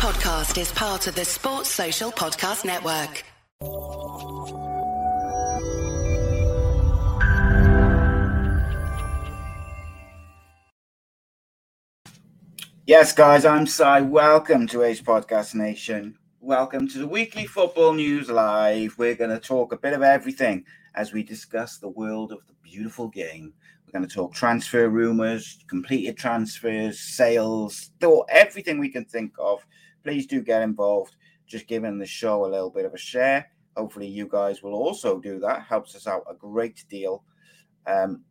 podcast is part of the Sports Social Podcast Network. Yes, guys, I'm Cy. Welcome to Ace Podcast Nation. Welcome to the weekly football news live. We're going to talk a bit of everything as we discuss the world of the beautiful game. We're going to talk transfer rumors, completed transfers, sales, everything we can think of. Please do get involved. Just giving the show a little bit of a share. Hopefully, you guys will also do that. Helps us out a great deal. Um,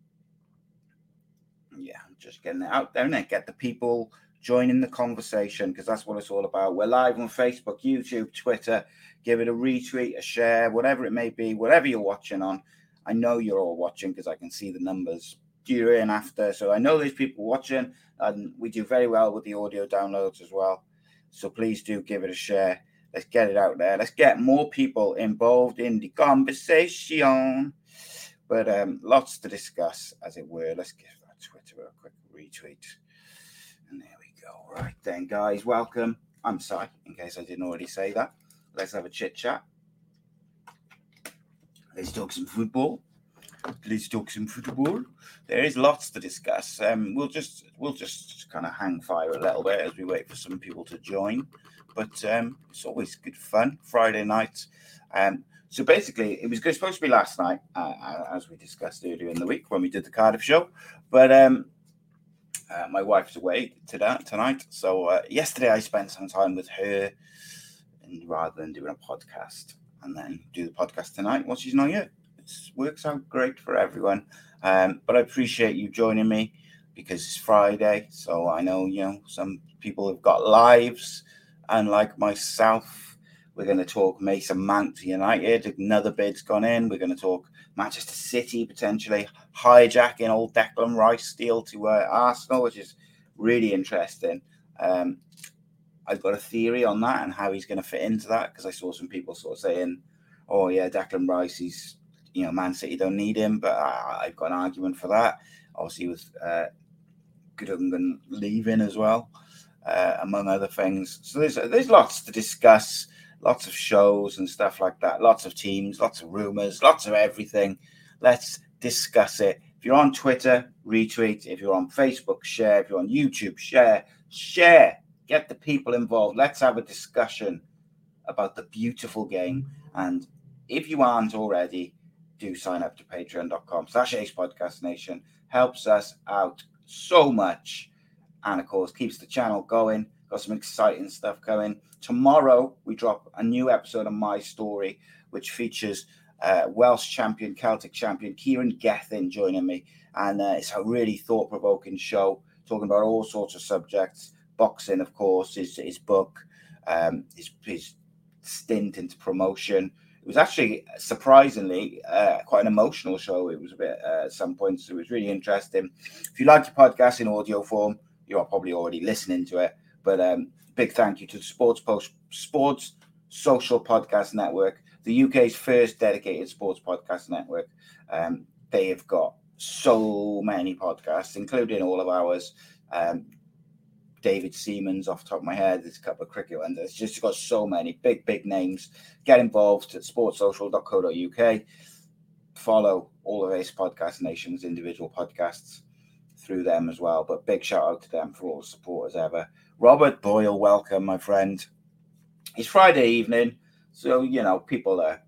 yeah, just getting it out there and get the people joining the conversation because that's what it's all about. We're live on Facebook, YouTube, Twitter. Give it a retweet, a share, whatever it may be, whatever you're watching on. I know you're all watching because I can see the numbers during and after. So I know there's people watching, and we do very well with the audio downloads as well. So please do give it a share. Let's get it out there. Let's get more people involved in the conversation. But um, lots to discuss, as it were. Let's give that Twitter a quick retweet. And there we go. Right then, guys, welcome. I'm sorry, in case I didn't already say that. Let's have a chit chat. Let's talk some football. Let's talk some football. There is lots to discuss. Um, we'll just we'll just kind of hang fire a little bit as we wait for some people to join. But um, it's always good fun. Friday night. Um, so basically, it was supposed to be last night, uh, uh, as we discussed earlier in the week when we did the Cardiff show. But um, uh, my wife's away today, tonight. So uh, yesterday I spent some time with her, and rather than doing a podcast and then do the podcast tonight, well, she's not here works out great for everyone. Um, but I appreciate you joining me because it's Friday. So I know, you know, some people have got lives. And like myself, we're going to talk Mason Mount United. Another bid's gone in. We're going to talk Manchester City potentially hijacking old Declan Rice deal to uh, Arsenal, which is really interesting. Um, I've got a theory on that and how he's going to fit into that because I saw some people sort of saying, "Oh yeah, Declan Rice, he's you know, Man City don't need him, but I, have got an argument for that. Obviously, with uh, Gundogan leaving as well, uh, among other things. So there's there's lots to discuss, lots of shows and stuff like that, lots of teams, lots of rumors, lots of everything. Let's discuss it. If you're on Twitter, retweet. If you're on Facebook, share. If you're on YouTube, share. Share. Get the people involved. Let's have a discussion about the beautiful game. And if you aren't already, do sign up to patreon.com slash ace podcast nation. Helps us out so much. And of course keeps the channel going. Got some exciting stuff going tomorrow we drop a new episode of my story which features uh, welsh champion celtic champion kieran gethin joining me. And uh, it's a really thought-provoking show talking about all sorts of subjects. Boxing of course his, his book um, his, his stint into promotion was actually surprisingly uh, quite an emotional show. It was a bit uh, at some points. It was really interesting. If you like your podcast in audio form, you're probably already listening to it. But um, big thank you to the Sports Post Sports Social Podcast Network, the UK's first dedicated sports podcast network. Um, they have got so many podcasts, including all of ours. Um, David Siemens off top of my head. There's a couple of cricket ones. It's just got so many big, big names. Get involved at sportsocial.co.uk. Follow all of Ace Podcast Nation's individual podcasts through them as well. But big shout out to them for all the support as ever. Robert Boyle, welcome, my friend. It's Friday evening, so you know people are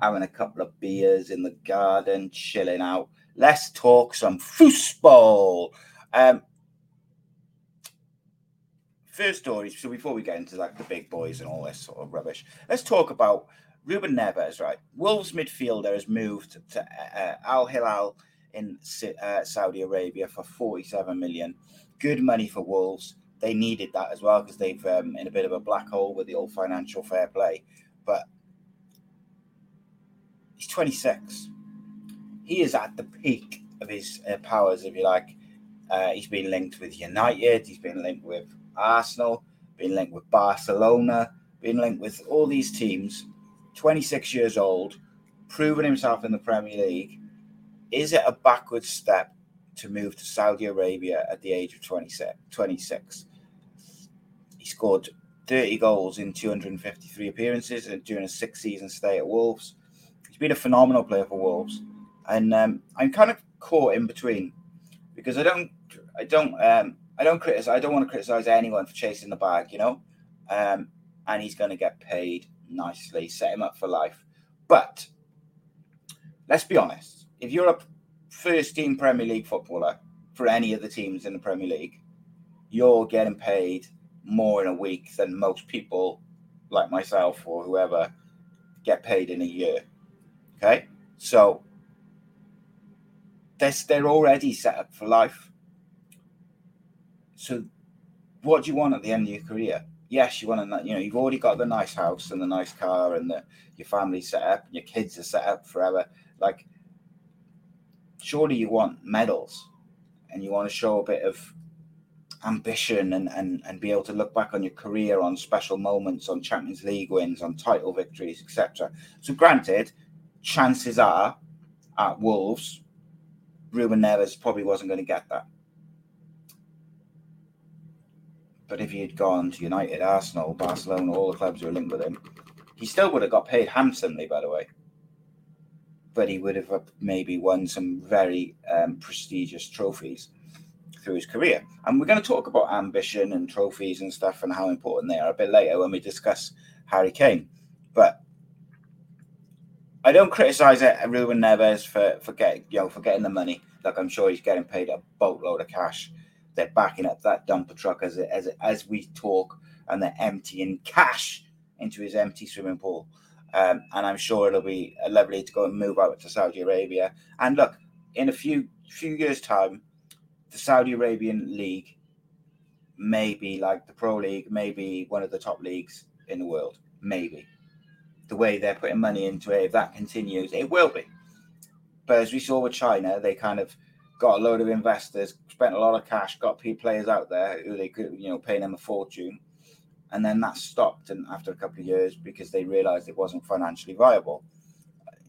having a couple of beers in the garden, chilling out. Let's talk some football. Um, first story. So before we get into like the big boys and all this sort of rubbish, let's talk about Ruben Neves. Right, Wolves midfielder has moved to uh, uh Al Hilal in uh, Saudi Arabia for 47 million. Good money for Wolves. They needed that as well because they've um, in a bit of a black hole with the old financial fair play. But he's 26. He is at the peak of his uh, powers, if you like. Uh, he's been linked with United. He's been linked with Arsenal, been linked with Barcelona, been linked with all these teams. 26 years old, proven himself in the Premier League. Is it a backward step to move to Saudi Arabia at the age of 26? 26? He scored 30 goals in 253 appearances during a six season stay at Wolves. He's been a phenomenal player for Wolves. And um, I'm kind of caught in between because I don't, I don't, um, I don't criticize. I don't want to criticize anyone for chasing the bag, you know. Um, and he's going to get paid nicely, set him up for life. But let's be honest: if you're a first team Premier League footballer for any of the teams in the Premier League, you're getting paid more in a week than most people, like myself or whoever, get paid in a year. Okay, so they're, they're already set up for life. So, what do you want at the end of your career? Yes, you want to, you know, you've already got the nice house and the nice car and the, your family set up and your kids are set up forever. Like, surely you want medals and you want to show a bit of ambition and, and, and be able to look back on your career on special moments, on Champions League wins, on title victories, etc. So, granted, chances are at Wolves, Ruben Neves probably wasn't going to get that. But if he had gone to United, Arsenal, Barcelona, all the clubs were linked with him, he still would have got paid handsomely, by the way. But he would have maybe won some very um, prestigious trophies through his career. And we're going to talk about ambition and trophies and stuff and how important they are a bit later when we discuss Harry Kane. But I don't criticize it, Ruben Neves for for getting you know for getting the money. Like I'm sure he's getting paid a boatload of cash. They're backing up that dumper truck as as as we talk, and they're emptying cash into his empty swimming pool. Um, and I'm sure it'll be lovely to go and move out to Saudi Arabia. And look, in a few few years' time, the Saudi Arabian league may be like the Pro League, maybe one of the top leagues in the world, maybe the way they're putting money into it, if that continues, it will be. But as we saw with China, they kind of got a load of investors, spent a lot of cash, got P players out there who they could, you know, paying them a fortune. And then that stopped and after a couple of years because they realized it wasn't financially viable.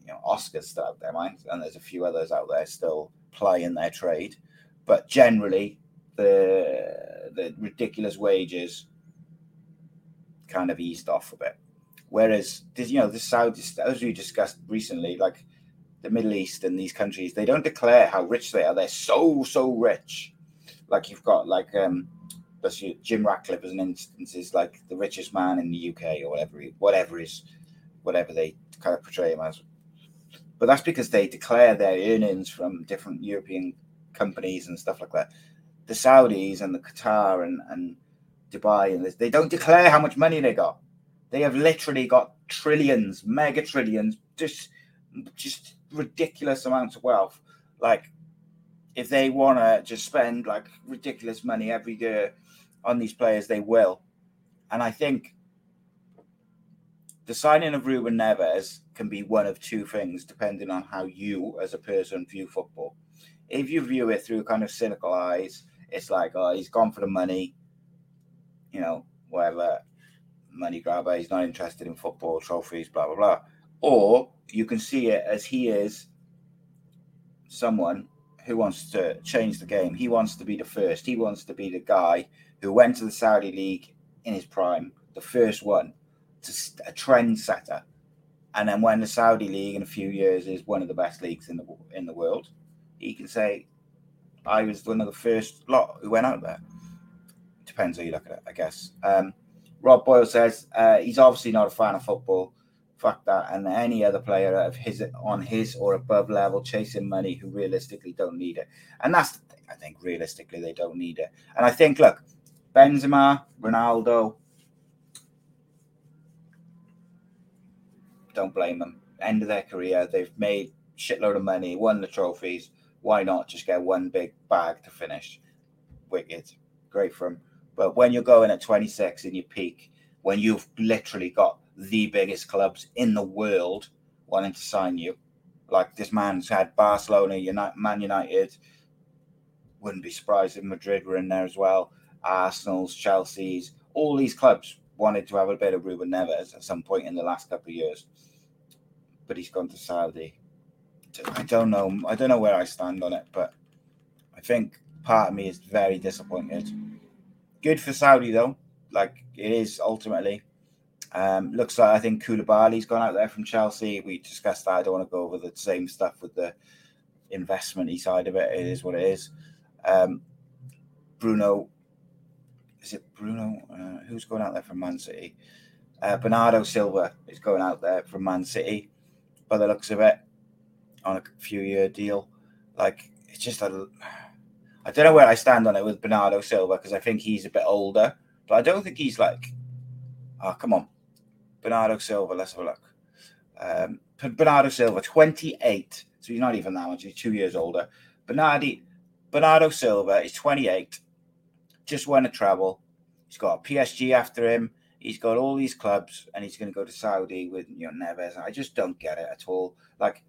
You know, Oscar's still out there, mind, and there's a few others out there still playing their trade. But generally, the the ridiculous wages kind of eased off a bit. Whereas, you know, the Saudi, as we discussed recently, like the Middle East and these countries, they don't declare how rich they are. They're so, so rich. Like you've got like um, Jim Ratcliffe as an instance is like the richest man in the UK or whatever, whatever is, whatever they kind of portray him as. But that's because they declare their earnings from different European companies and stuff like that. The Saudis and the Qatar and, and Dubai and this, they don't declare how much money they got. They have literally got trillions, mega trillions, just just ridiculous amounts of wealth. Like if they want to just spend like ridiculous money every year on these players, they will. And I think the signing of Ruben Neves can be one of two things, depending on how you, as a person, view football. If you view it through kind of cynical eyes, it's like, oh, he's gone for the money, you know, whatever money grabber. He's not interested in football trophies, blah blah blah. Or you can see it as he is someone who wants to change the game. He wants to be the first. He wants to be the guy who went to the Saudi league in his prime, the first one, to a trendsetter. And then when the Saudi league in a few years is one of the best leagues in the in the world, he can say, "I was one of the first lot who went out there." Depends how you look at it, I guess. Um, Rob Boyle says uh, he's obviously not a fan of football. Fuck that. And any other player of his on his or above level chasing money who realistically don't need it. And that's the thing. I think realistically they don't need it. And I think, look, Benzema, Ronaldo, don't blame them. End of their career, they've made shitload of money, won the trophies. Why not just get one big bag to finish? Wicked, great for them. But when you're going at 26 in your peak, when you've literally got the biggest clubs in the world wanting to sign you, like this man's had Barcelona, United, Man United, wouldn't be surprised if Madrid were in there as well, Arsenal's, Chelsea's, all these clubs wanted to have a bit of Ruben Neves at some point in the last couple of years. But he's gone to Saudi. I don't know. I don't know where I stand on it, but I think part of me is very disappointed. Good for Saudi though. like it is ultimately. Um, looks like I think Koulibaly's gone out there from Chelsea. We discussed that. I don't want to go over the same stuff with the investment side of it. It is what it is. Um, Bruno, is it Bruno? Uh, who's going out there from Man City? Uh, Bernardo Silva is going out there from Man City, by the looks of it, on a few year deal. Like it's just a, I don't know where I stand on it with Bernardo Silva because I think he's a bit older, but I don't think he's like, oh come on, Bernardo Silva. Let's have a look. Um, Bernardo Silva, twenty eight, so he's not even that much. He's two years older. Bernardi, Bernardo Silva is twenty eight, just won a treble. He's got a PSG after him he's got all these clubs and he's going to go to Saudi with you know Neves. I just don't get it at all. Like,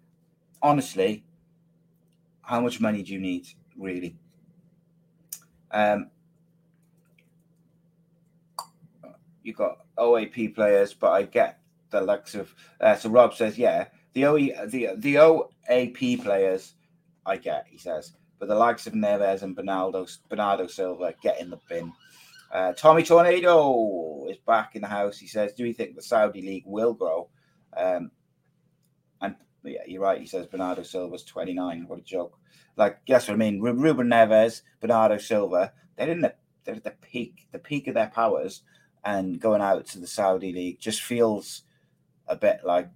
honestly, how much money do you need really? Um, you got OAP players, but I get the likes of. Uh, so Rob says, yeah, the OE, the the OAP players, I get. He says, but the likes of Neves and Bernardo Bernardo Silva get in the bin. Uh, Tommy Tornado is back in the house. He says, "Do we think the Saudi league will grow?" Um, and yeah, you're right. He says Bernardo Silva's 29. What a joke! Like, guess what I mean? Ruben Neves, Bernardo Silva, they're in the they're at the peak, the peak of their powers, and going out to the Saudi league just feels a bit like,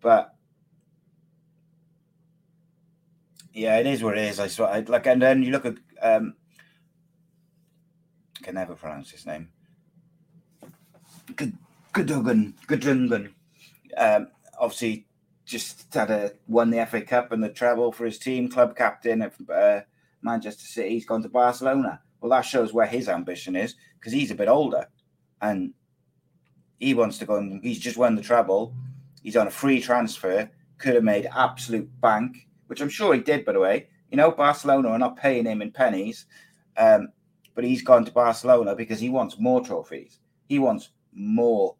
but yeah, it is what it is. I swear. Like, and then you look at um, can never pronounce his name. Gundogan, Gundogan. Um, obviously, just had a won the FA Cup and the treble for his team, club captain of uh, Manchester City. He's gone to Barcelona. Well, that shows where his ambition is because he's a bit older, and he wants to go. and He's just won the treble. He's on a free transfer. Could have made absolute bank, which I'm sure he did. By the way, you know, Barcelona are not paying him in pennies. Um, but he's gone to Barcelona because he wants more trophies. He wants more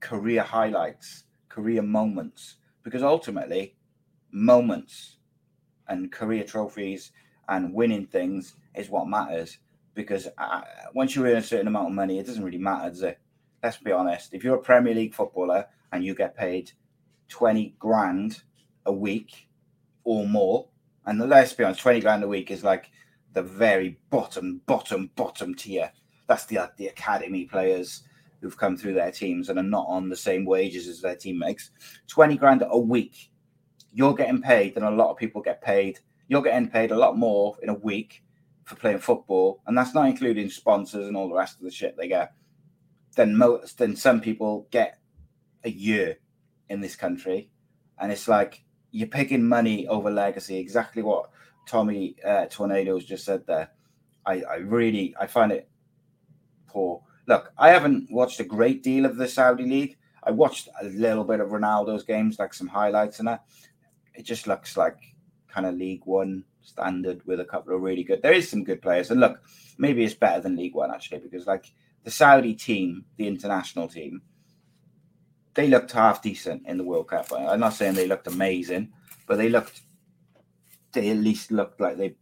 career highlights, career moments, because ultimately, moments and career trophies and winning things is what matters. Because uh, once you earn a certain amount of money, it doesn't really matter, does it? Let's be honest. If you're a Premier League footballer and you get paid 20 grand a week or more, and let's be honest, 20 grand a week is like the very bottom, bottom, bottom tier. That's the the academy players who've come through their teams and are not on the same wages as their teammates. 20 grand a week. You're getting paid than a lot of people get paid. You're getting paid a lot more in a week for playing football, and that's not including sponsors and all the rest of the shit they get. Than most, than some people get a year in this country, and it's like you're picking money over legacy. Exactly what Tommy uh, Tornadoes just said there. I, I really I find it poor. Look, I haven't watched a great deal of the Saudi league. I watched a little bit of Ronaldo's games, like some highlights and that. It just looks like kind of League One standard with a couple of really good. There is some good players, and look, maybe it's better than League One actually because like the Saudi team, the international team, they looked half decent in the World Cup. I'm not saying they looked amazing, but they looked they at least looked like they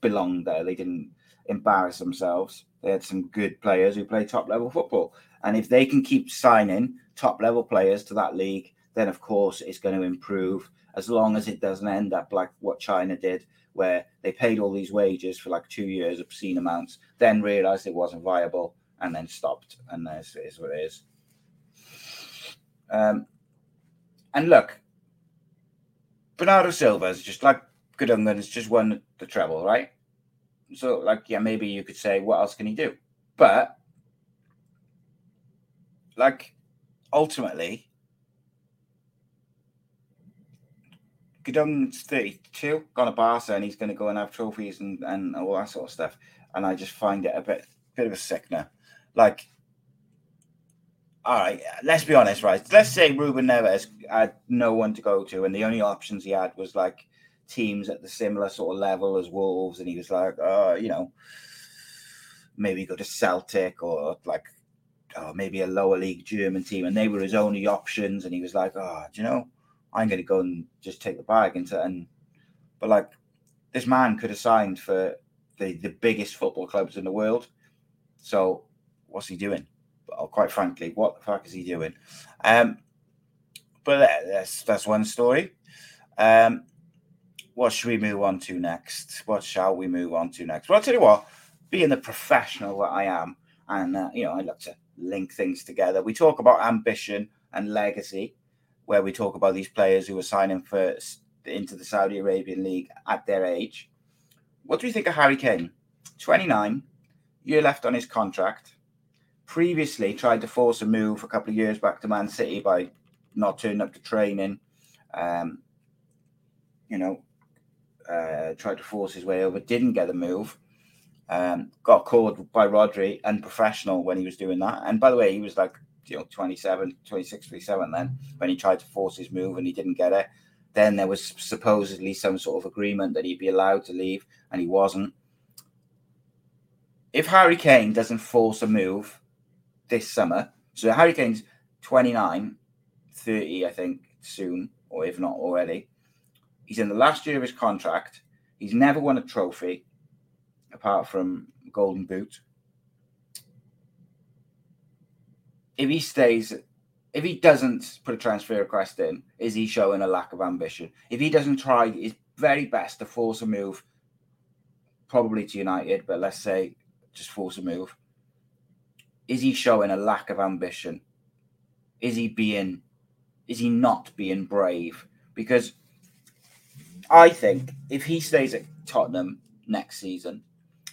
belonged there. They didn't embarrass themselves. They had some good players who play top level football. And if they can keep signing top level players to that league, then of course it's going to improve as long as it doesn't end up like what China did, where they paid all these wages for like two years, obscene amounts, then realized it wasn't viable and then stopped. And this is what it is. Um, and look, Bernardo Silva is just like Gundogan has just won the treble, right? So, like, yeah, maybe you could say, what else can he do? But, like, ultimately, Gundogan's 32, gone to Barca, and he's going to go and have trophies and, and all that sort of stuff. And I just find it a bit, bit of a sickener. Like, all right, let's be honest, right? Let's say Ruben Neves had no one to go to, and the only options he had was like teams at the similar sort of level as Wolves, and he was like, oh, you know, maybe go to Celtic or like, oh, maybe a lower league German team, and they were his only options, and he was like, oh, do you know, I'm going to go and just take the bag into and, but like, this man could have signed for the, the biggest football clubs in the world. So what's he doing? Well, quite frankly, what the fuck is he doing? Um, but that's that's one story. Um, what should we move on to next? What shall we move on to next? Well, I'll tell you what. Being the professional that I am, and uh, you know, I like to link things together. We talk about ambition and legacy, where we talk about these players who are signing for into the Saudi Arabian league at their age. What do you think of Harry Kane? 29, year left on his contract. Previously tried to force a move a couple of years back to Man City by not turning up to training. Um, you know, uh, tried to force his way over, didn't get the move. Um, got called by Rodri, unprofessional when he was doing that. And by the way, he was like, you know, 27, 26, 27 then when he tried to force his move and he didn't get it. Then there was supposedly some sort of agreement that he'd be allowed to leave, and he wasn't. If Harry Kane doesn't force a move this summer, so Harry Kane's 29, 30, I think, soon, or if not already. He's in the last year of his contract. He's never won a trophy apart from Golden Boot. If he stays if he doesn't put a transfer request in, is he showing a lack of ambition? If he doesn't try his very best to force a move, probably to United, but let's say just force a move, is he showing a lack of ambition? Is he being, is he not being brave? Because I think if he stays at Tottenham next season,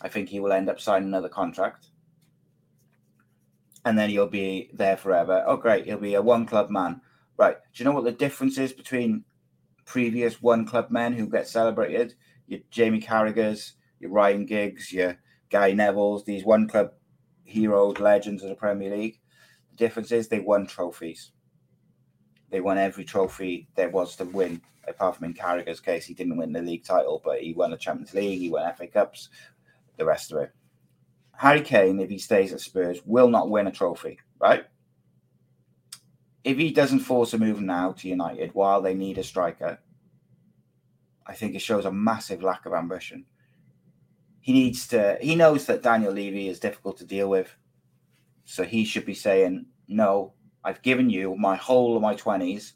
I think he will end up signing another contract and then he'll be there forever. Oh, great. He'll be a one club man. Right. Do you know what the difference is between previous one club men who get celebrated? Your Jamie Carragher's, your Ryan Giggs, your Gary Neville's, these one club heroes, legends of the Premier League. The difference is they won trophies. They won every trophy there was to win, apart from in Carragher's case, he didn't win the league title, but he won the Champions League, he won FA Cups, the rest of it. Harry Kane, if he stays at Spurs, will not win a trophy, right? If he doesn't force a move now to United while they need a striker, I think it shows a massive lack of ambition. He needs to, he knows that Daniel Levy is difficult to deal with. So he should be saying, No, I've given you my whole of my 20s.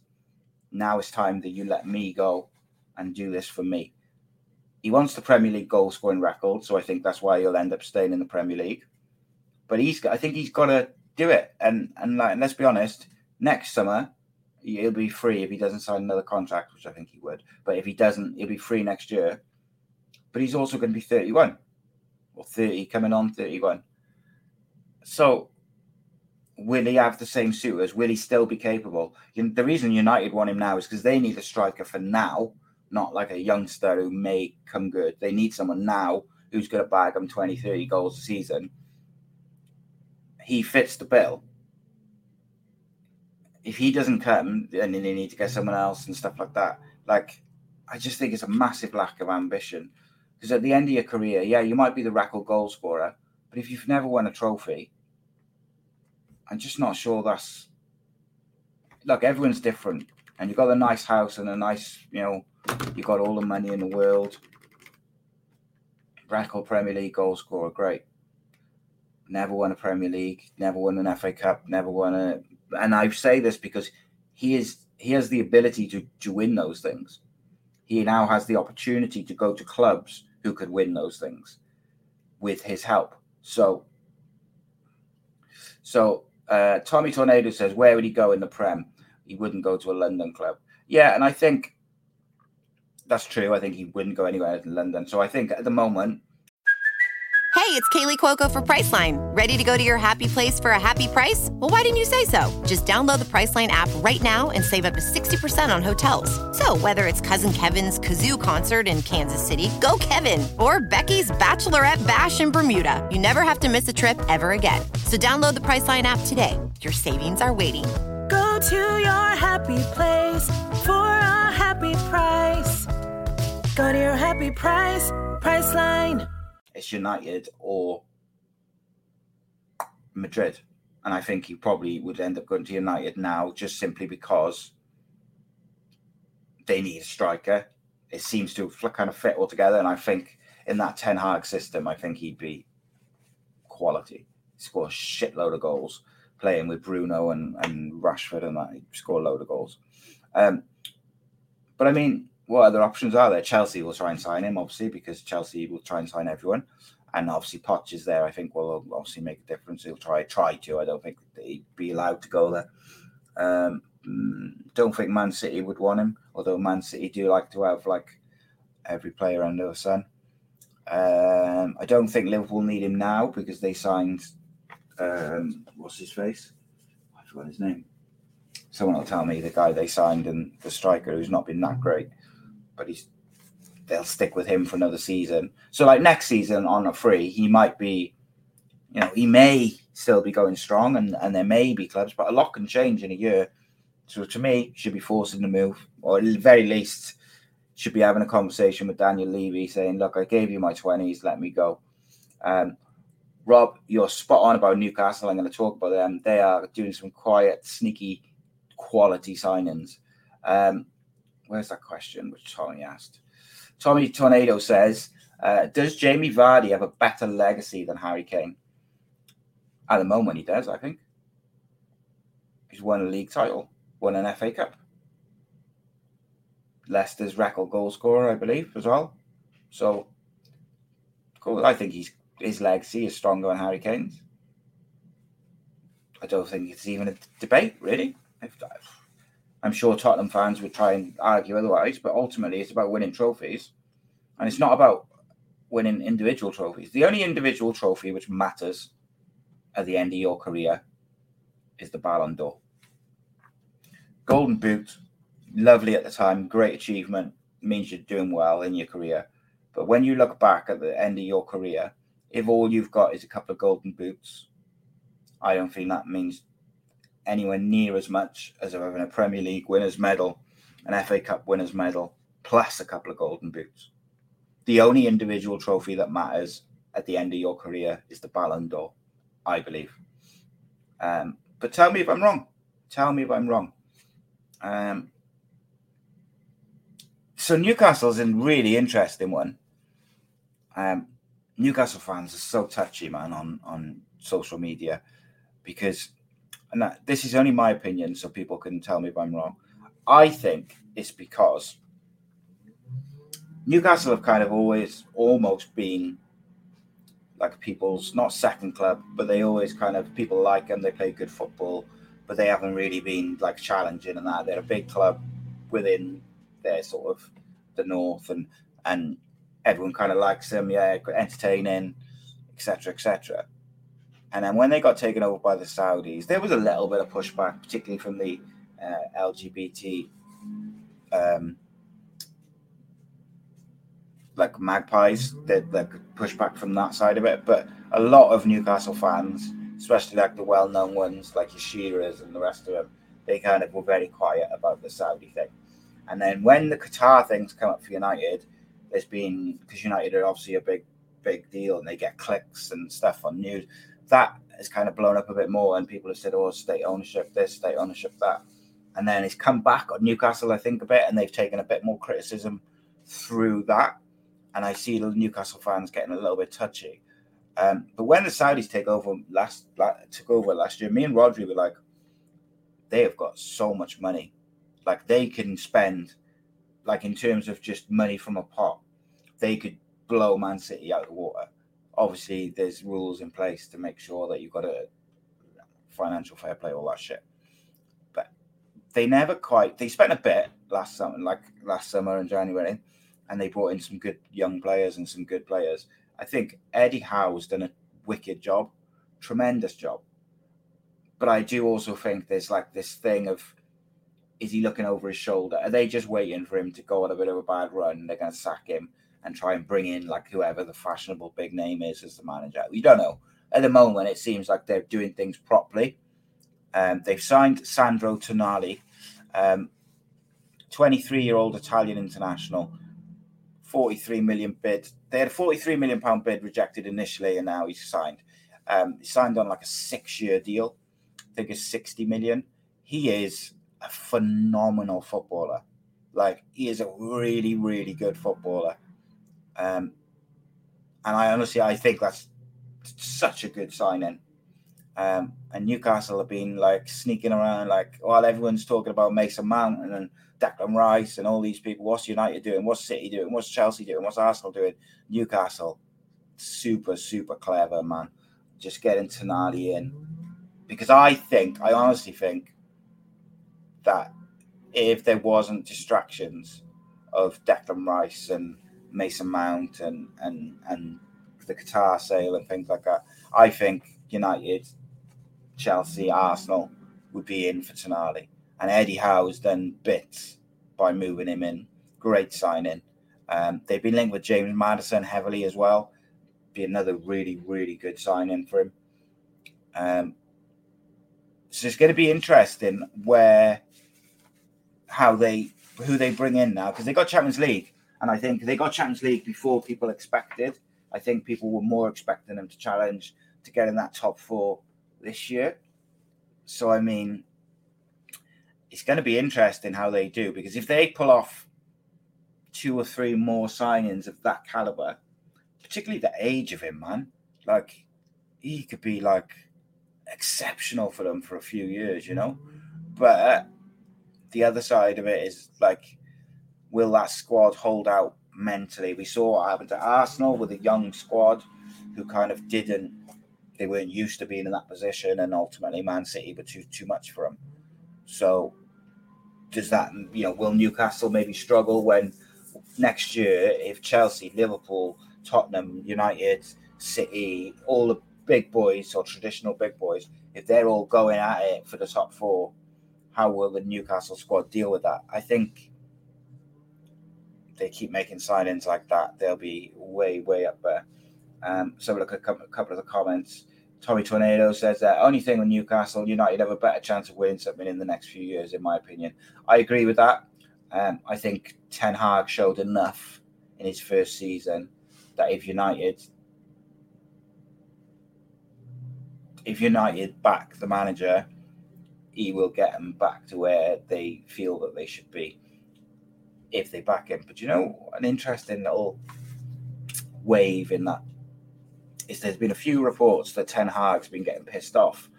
Now it's time that you let me go and do this for me. He wants the Premier League goal scoring record, so I think that's why he'll end up staying in the Premier League. But he's, I think he's got to do it. And and, like, let's be honest, next summer he'll be free if he doesn't sign another contract, which I think he would. But if he doesn't, he'll be free next year. But he's also going to be 31 or 30 coming on 31. So will he have the same suitors? Will he still be capable? You know, the reason United want him now is because they need a striker for now not like a youngster who may come good. They need someone now who's going to bag them 20, 30 goals a season. He fits the bill. If he doesn't come, then they need to get someone else and stuff like that. Like, I just think it's a massive lack of ambition. Because at the end of your career, yeah, you might be the record goal scorer, but if you've never won a trophy, I'm just not sure that's. Look, everyone's different, and you've got a nice house and a nice, you know, you got all the money in the world. Record Premier League goal scorer, great. Never won a Premier League, never won an FA Cup, never won a. And I say this because he is he has the ability to to win those things. He now has the opportunity to go to clubs who could win those things with his help. So, so uh, Tommy Tornado says, where would he go in the Prem? He wouldn't go to a London club. Yeah, and I think that's true. I think he wouldn't go anywhere in London. So I think at the moment. Hey, it's Kaley Cuoco for Priceline. Ready to go to your happy place for a happy price? Well, why didn't you say so? Just download the Priceline app right now and save up to 60% on hotels. So whether it's Cousin Kevin's Kazoo concert in Kansas City, go Kevin, or Becky's Bachelorette Bash in Bermuda, you never have to miss a trip ever again. So download the Priceline app today. Your savings are waiting. Go to your happy place for a happy price. Go to your happy price, Priceline. It's United or Madrid. And I think he probably would end up going to United now just simply because they need a striker. It seems to kind of fit all together. And I think in that Ten Hag system, I think he'd be quality. Score a shitload of goals playing with Bruno and, and Rashford and that. He'd score a load of goals. Um, but I mean, what other options are there? Chelsea will try and sign him, obviously, because Chelsea will try and sign everyone. And obviously, Poch is there. I think will obviously make a difference. He'll try try to. I don't think he'd be allowed to go there. Um, don't think Man City would want him, although Man City do like to have like every player under the sun. Um, I don't think Liverpool need him now because they signed um, what's his face? I forgot his name. Someone will tell me the guy they signed and the striker who's not been that great, but he's they'll stick with him for another season. So like next season on a free, he might be, you know, he may still be going strong and, and there may be clubs, but a lot can change in a year. So to me, should be forcing the move, or at the very least, should be having a conversation with Daniel Levy saying, Look, I gave you my 20s, let me go. Um, Rob, you're spot on about Newcastle. I'm going to talk about them. They are doing some quiet, sneaky, quality signings. Um, where's that question which Tommy asked? Tommy Tornado says, uh, Does Jamie Vardy have a better legacy than Harry Kane? At the moment, he does, I think. He's won a league title, won an FA Cup. Leicester's record goal scorer, I believe, as well. So, cool. I think he's his legacy is stronger than Harry Kane's. I don't think it's even a debate, really. I'm sure Tottenham fans would try and argue otherwise, but ultimately it's about winning trophies. And it's not about winning individual trophies. The only individual trophy which matters at the end of your career is the Ballon d'Or. Golden Boot, lovely at the time, great achievement, means you're doing well in your career. But when you look back at the end of your career, if all you've got is a couple of golden boots, I don't think that means anywhere near as much as having a Premier League winners medal, an FA Cup winners medal, plus a couple of golden boots. The only individual trophy that matters at the end of your career is the Ballon d'Or, I believe. Um, but tell me if I'm wrong. Tell me if I'm wrong. Um, so Newcastle's a really interesting one. Um, Newcastle fans are so touchy, man, on on social media because, and that, this is only my opinion, so people can tell me if I'm wrong. I think it's because Newcastle have kind of always almost been like people's not second club, but they always kind of people like them. They play good football, but they haven't really been like challenging and that. They're a big club within their sort of the north, and and everyone kind of likes them, yeah, entertaining, etc., etc. And then when they got taken over by the Saudis, there was a little bit of pushback, particularly from the uh, LGBT, um, like magpies, that like pushback from that side of it. But a lot of Newcastle fans, especially like the well-known ones like your Shearers and the rest of them, they kind of were very quiet about the Saudi thing. And then when the Qatar things come up for United, there's been because United are obviously a big, big deal and they get clicks and stuff on news. That has kind of blown up a bit more, and people have said, "Oh, state ownership this, state ownership that," and then it's come back on Newcastle, I think, a bit, and they've taken a bit more criticism through that. And I see the Newcastle fans getting a little bit touchy. Um, but when the Saudis take over last took over last year, me and Rodri were like, they have got so much money, like they can spend, like in terms of just money from a pot, they could blow Man City out of the water. Obviously, there's rules in place to make sure that you've got a financial fair play, all that shit. But they never quite. They spent a bit last summer, like last summer in January, and they brought in some good young players and some good players. I think Eddie Howe's done a wicked job, tremendous job. But I do also think there's like this thing of is he looking over his shoulder? Are they just waiting for him to go on a bit of a bad run they're going to sack him? And try and bring in like whoever the fashionable big name is as the manager. We don't know. At the moment, it seems like they're doing things properly. Um, they've signed Sandro Tonali, 23 um, year old Italian international, 43 million bid. They had a 43 million pound bid rejected initially, and now he's signed. Um, he signed on like a six year deal. I think it's 60 million. He is a phenomenal footballer. Like he is a really, really good footballer. Um, and I honestly I think that's such a good signing. Um, and Newcastle have been like sneaking around, like while everyone's talking about Mason Mount and then Declan Rice and all these people. What's United doing? What's City doing? What's Chelsea doing? What's Arsenal doing? Newcastle, super super clever man. Just getting Tonali in because I think I honestly think that if there wasn't distractions of Declan Rice and Mason Mount and and and the Qatar sale and things like that, I think United, Chelsea, Arsenal would be in for Tonali. And Eddie Howe's done bits by moving him in. Great signing. Um, they've been linked with James Maddison heavily as well. Be another really, really good signing for him. Um, so it's going to be interesting where how they who they bring in now because they got Champions League, and I think they got Champions League before people expected. I think people were more expecting them to challenge to get in that top four this year. So I mean, it's going to be interesting how they do because if they pull off two or three more signings of that caliber, particularly the age of him, man, like he could be like exceptional for them for a few years, you know. But the other side of it is like, will that squad hold out mentally? We saw what happened to Arsenal with a young squad who kind of didn't, they weren't used to being in that position, and ultimately Man City were too too much for them. So, does that, you know, will Newcastle maybe struggle when next year if Chelsea, Liverpool, Tottenham, United, City, all the big boys or traditional big boys, if they're all going at it for the top four, how will the Newcastle squad deal with that? I think they keep making signings like that, they'll be way, way up there. Um, so look at a couple of the comments. Tommy Tornado says that only thing with Newcastle United have a better chance of winning something in the next few years, in my opinion. I agree with that. Um, I think Ten Hag showed enough in his first season that if United if United back the manager, he will get them back to where they feel that they should be if they back him. But you know, an interesting little wave in that is there's been a few reports that Ten Hag's been getting pissed off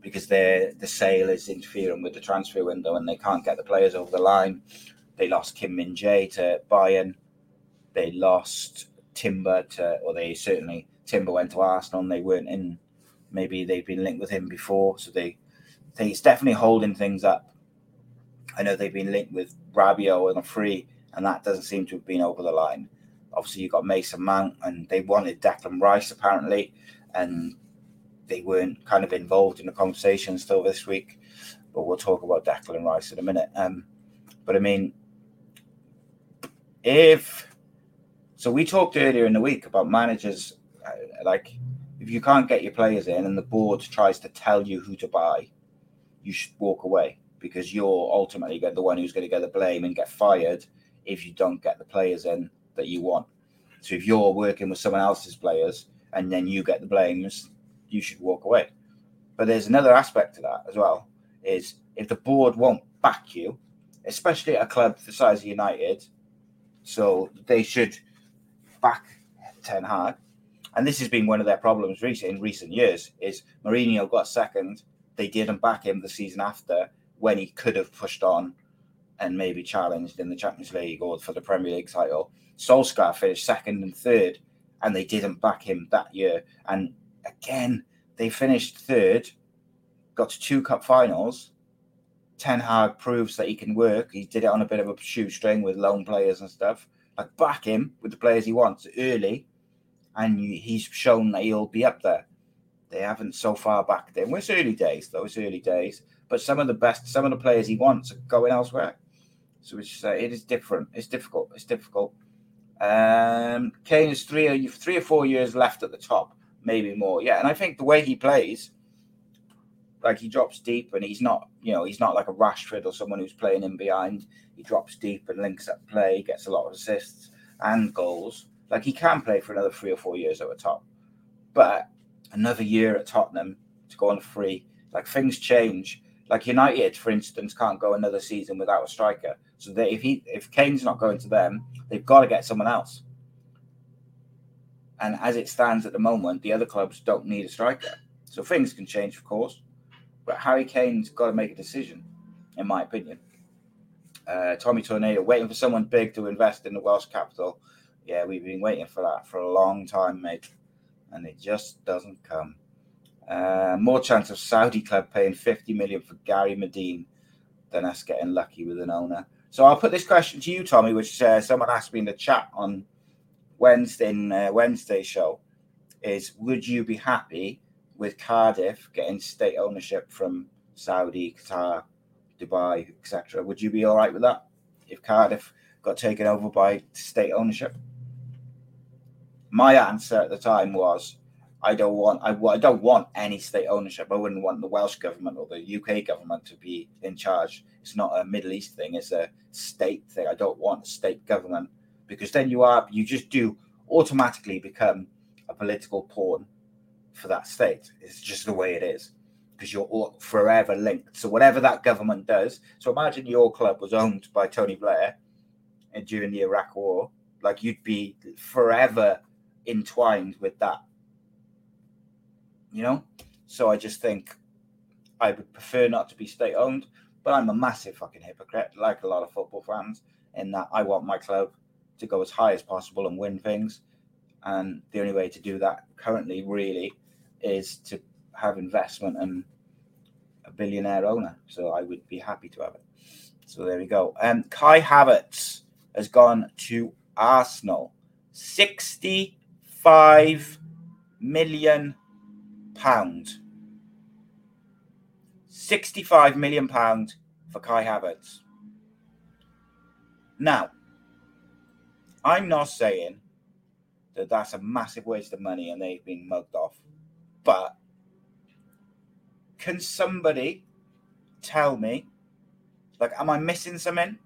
because their the sale is interfering with the transfer window and they can't get the players over the line. They lost Kim Min Jae to Bayern. They lost Timber to, or they certainly Timber went to Arsenal and they weren't in maybe they've been linked with him before, so they think it's definitely holding things up. I know they've been linked with Rabiot and a free, and that doesn't seem to have been over the line. Obviously, you've got Mason Mount, and they wanted Declan Rice apparently, and they weren't kind of involved in the conversation still this week. But we'll talk about Declan Rice in a minute. Um, but I mean, if so, we talked earlier in the week about managers uh, like if you can't get your players in and the board tries to tell you who to buy, you should walk away because you're ultimately the one who's going to get the blame and get fired if you don't get the players in that you want. So if you're working with someone else's players and then you get the blames, you should walk away. But there's another aspect to that as well is if the board won't back you, especially at a club the size of United, so they should back Ten Hag and this has been one of their problems recent in recent years. Is Mourinho got second? They didn't back him the season after when he could have pushed on and maybe challenged in the Champions League or for the Premier League title. Solskjaer finished second and third, and they didn't back him that year. And again, they finished third, got to two cup finals. Ten Hag proves that he can work. He did it on a bit of a shoestring with lone players and stuff. Like back him with the players he wants early, and he's shown that he'll be up there. They haven't so far back then. Well, it's early days, though. It's early days. But some of the best, some of the players he wants are going elsewhere. So it's uh, it is different. It's difficult. It's difficult. Um, Kane is three or three or four years left at the top, maybe more. Yeah, and I think the way he plays, like he drops deep, and he's not, you know, he's not like a Rashford or someone who's playing in behind. He drops deep and links up play, gets a lot of assists and goals. Like he can play for another three or four years at the top, but another year at Tottenham to go on free, like things change. Like United, for instance, can't go another season without a striker. So they, if he if Kane's not going to them, they've got to get someone else. And as it stands at the moment, the other clubs don't need a striker. So things can change, of course. But Harry Kane's got to make a decision, in my opinion. Uh, Tommy Tornado waiting for someone big to invest in the Welsh capital. Yeah, we've been waiting for that for a long time, mate, and it just doesn't come. Uh, more chance of Saudi club paying 50 million for Gary Madine than us getting lucky with an owner. So I'll put this question to you, Tommy, which uh, someone asked me in the chat on Wednesday in, uh, Wednesday show. Is would you be happy with Cardiff getting state ownership from Saudi, Qatar, Dubai, etc. Would you be all right with that if Cardiff got taken over by state ownership? My answer at the time was, I don't want I, I don't want any state ownership. I wouldn't want the Welsh government or the UK government to be in charge. It's not a Middle East thing; it's a state thing. I don't want a state government because then you are you just do automatically become a political pawn for that state. It's just the way it is because you're forever linked. So whatever that government does, so imagine your club was owned by Tony Blair during the Iraq War, like you'd be forever entwined with that. You know? So I just think I would prefer not to be state owned, but I'm a massive fucking hypocrite, like a lot of football fans, in that I want my club to go as high as possible and win things. And the only way to do that currently, really, is to have investment and a billionaire owner. So I would be happy to have it. So there we go. Um, Kai Havertz has gone to Arsenal. 65 million pound. 65 million pound for Kai Havertz. Now, I'm not saying that that's a massive waste of money and they've been mugged off, but can somebody tell me, like, am I missing something?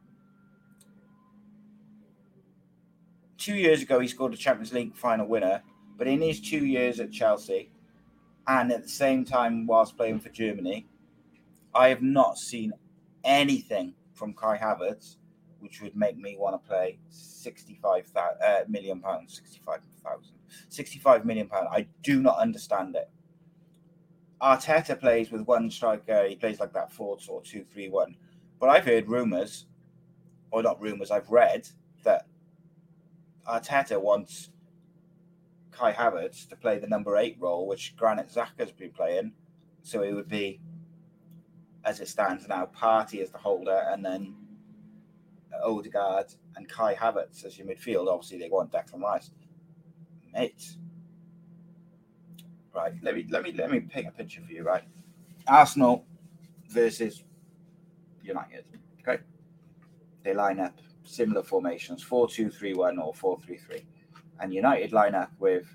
Two years ago, he scored a Champions League final winner, but in his two years at Chelsea, and at the same time, whilst playing for Germany, I have not seen anything from Kai Havertz which would make me want to play 65 uh, million pounds, 65,000, 65 million pounds. I do not understand it. Arteta plays with one striker. He plays like that four or two, three, one. But I've heard rumours, or not rumours. I've read that Arteta wants Kai Havertz to play the number eight role, which Granit Xhaka's been playing. So it would be, as it stands now, Partey as the holder, and then Odegaard and Kai Havertz as your midfield. Obviously, they want Declan Rice, mate. Right, let me let me let me paint a picture for you. Right, Arsenal versus United. Okay, they line up similar formations: four-two-three-one or four-three-three, and United line up with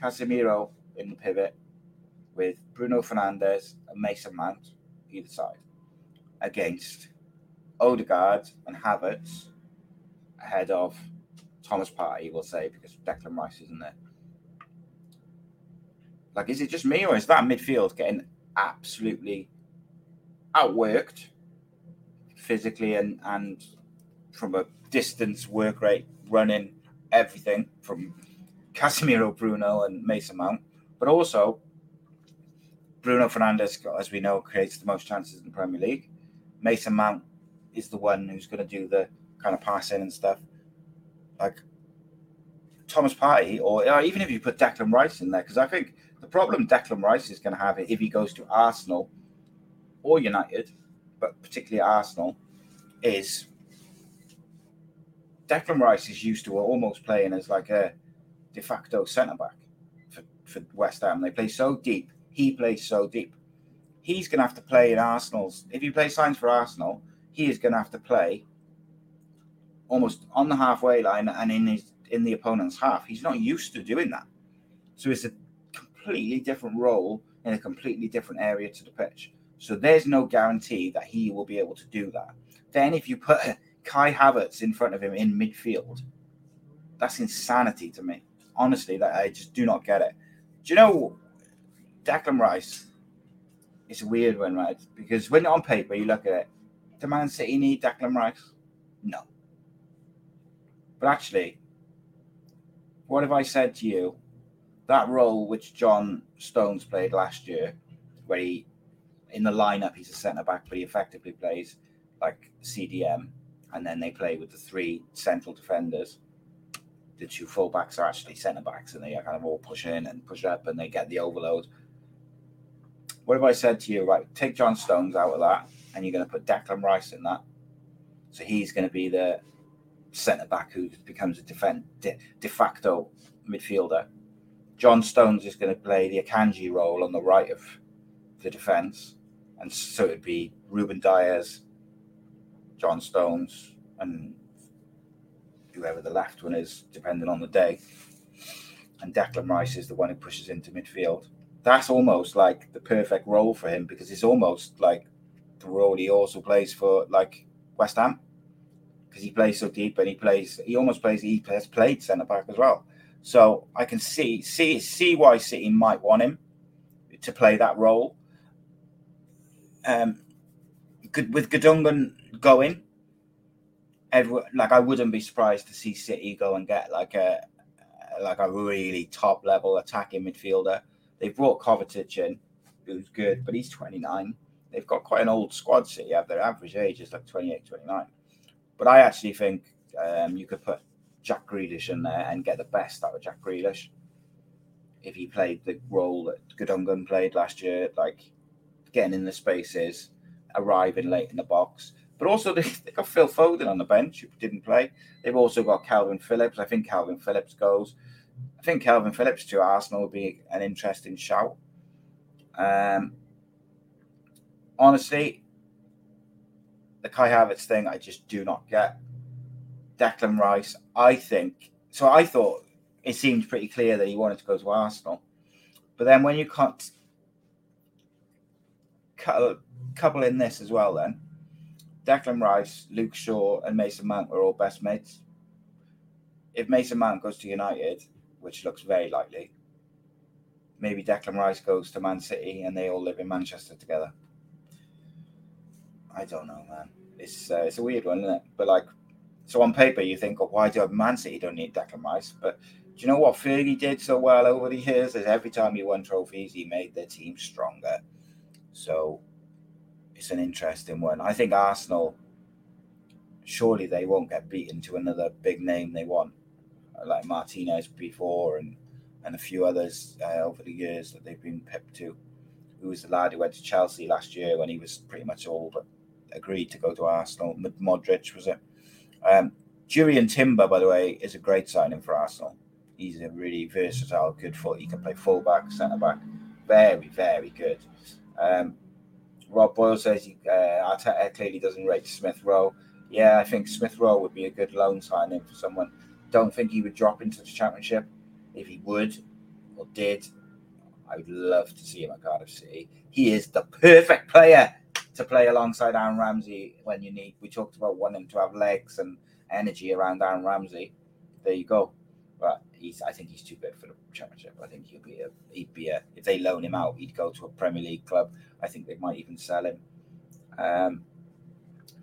Casemiro in the pivot, with Bruno Fernandes and Mason Mount either side, against Odegaard and Havertz ahead of Thomas Partey, we'll say, because Declan Rice isn't there. Like, is it just me, or is that midfield getting absolutely outworked physically and and from a distance work rate, running everything from Casemiro, Bruno, and Mason Mount, but also Bruno Fernandes, as we know, creates the most chances in the Premier League. Mason Mount is the one who's going to do the kind of passing and stuff. Like Thomas Partey, or, or even if you put Declan Rice in there, because I think the problem Declan Rice is going to have if he goes to Arsenal or United, but particularly Arsenal, is Declan Rice is used to almost playing as like a de facto centre back for, for West Ham. They play so deep. He plays so deep. He's going to have to play in Arsenal's. If he plays signs for Arsenal, he is going to have to play almost on the halfway line and in his in the opponent's half. He's not used to doing that. So it's a completely different role in a completely different area to the pitch. So there's no guarantee that he will be able to do that. Then if you put Kai Havertz in front of him in midfield, that's insanity to me. Honestly, that I just do not get it. Do you know Declan Rice? It's a weird one, right? Because when on paper you look at it, do Man City need Declan Rice? No. But actually, what have I said to you that role which John Stones played last year, where he in the lineup he's a centre back, but he effectively plays like CDM, and then they play with the three central defenders. The two fullbacks are actually centre backs, and they kind of all push in and push up, and they get the overload. What if I said to you, right, take John Stones out of that, and you're going to put Declan Rice in that? So he's going to be the centre back who becomes a defend, de, de facto midfielder. John Stones is going to play the Akanji role on the right of the defence, and so it'd be Ruben Dias, John Stones, and whoever the left one is, depending on the day. And Declan Rice is the one who pushes into midfield. That's almost like the perfect role for him because it's almost like the role he also plays for like West Ham because he plays so deep and he plays he almost plays he has played centre back as well. So I can see see see why City might want him to play that role. Um, good with Gundogan going, like I wouldn't be surprised to see City go and get like a like a really top level attacking midfielder. They brought Kovacic in, who's good, but he's 29. They've got quite an old squad. City have their average age is like 28, 29. But I actually think um, you could put Jack Grealish in there and get the best out of Jack Grealish if he played the role that Gundogan played last year, like getting in the spaces, arriving late in the box. But also they, they got Phil Foden on the bench who didn't play. They've also got Calvin Phillips. I think Calvin Phillips goes. I think Calvin Phillips to Arsenal would be an interesting shout. Um, honestly, the Kai Havertz thing, I just do not get. Declan Rice, I think. So I thought it seemed pretty clear that he wanted to go to Arsenal. But then when you can't couple in this as well, then Declan Rice, Luke Shaw, and Mason Mount are all best mates. If Mason Mount goes to United, which looks very likely, maybe Declan Rice goes to Man City and they all live in Manchester together. I don't know, man. It's uh, it's a weird one, isn't it? But like, so on paper you think, oh, why do Man City don't need Declan Rice? But do you know what Fergie did so well over the years? Is every time he won trophies, he made their team stronger. So it's an interesting one. I think Arsenal, surely they won't get beaten to another big name they want, like Martinez before and and a few others uh, over the years that they've been pipped to. Who was the lad who went to Chelsea last year when he was pretty much all but agreed to go to Arsenal? Mudryk was it? Um, Jurrien Timber, by the way, is a great signing for Arsenal. He's a really versatile, good foot. He can play fullback, centre back, very, very good. Um, Rob Boyle says he, uh, Arteta clearly doesn't rate Smith Rowe. Yeah, I think Smith Rowe would be a good loan signing for someone. Don't think he would drop into the championship. If he would or did, I would love to see him at Cardiff City. He is the perfect player to play alongside Aaron Ramsey when you need. We talked about wanting to have legs and energy around Aaron Ramsey. There you go. But he's, I think he's too good for the championship. I think he'll be a, he'd be a, if they loan him out, he'd go to a Premier League club. I think they might even sell him. Um,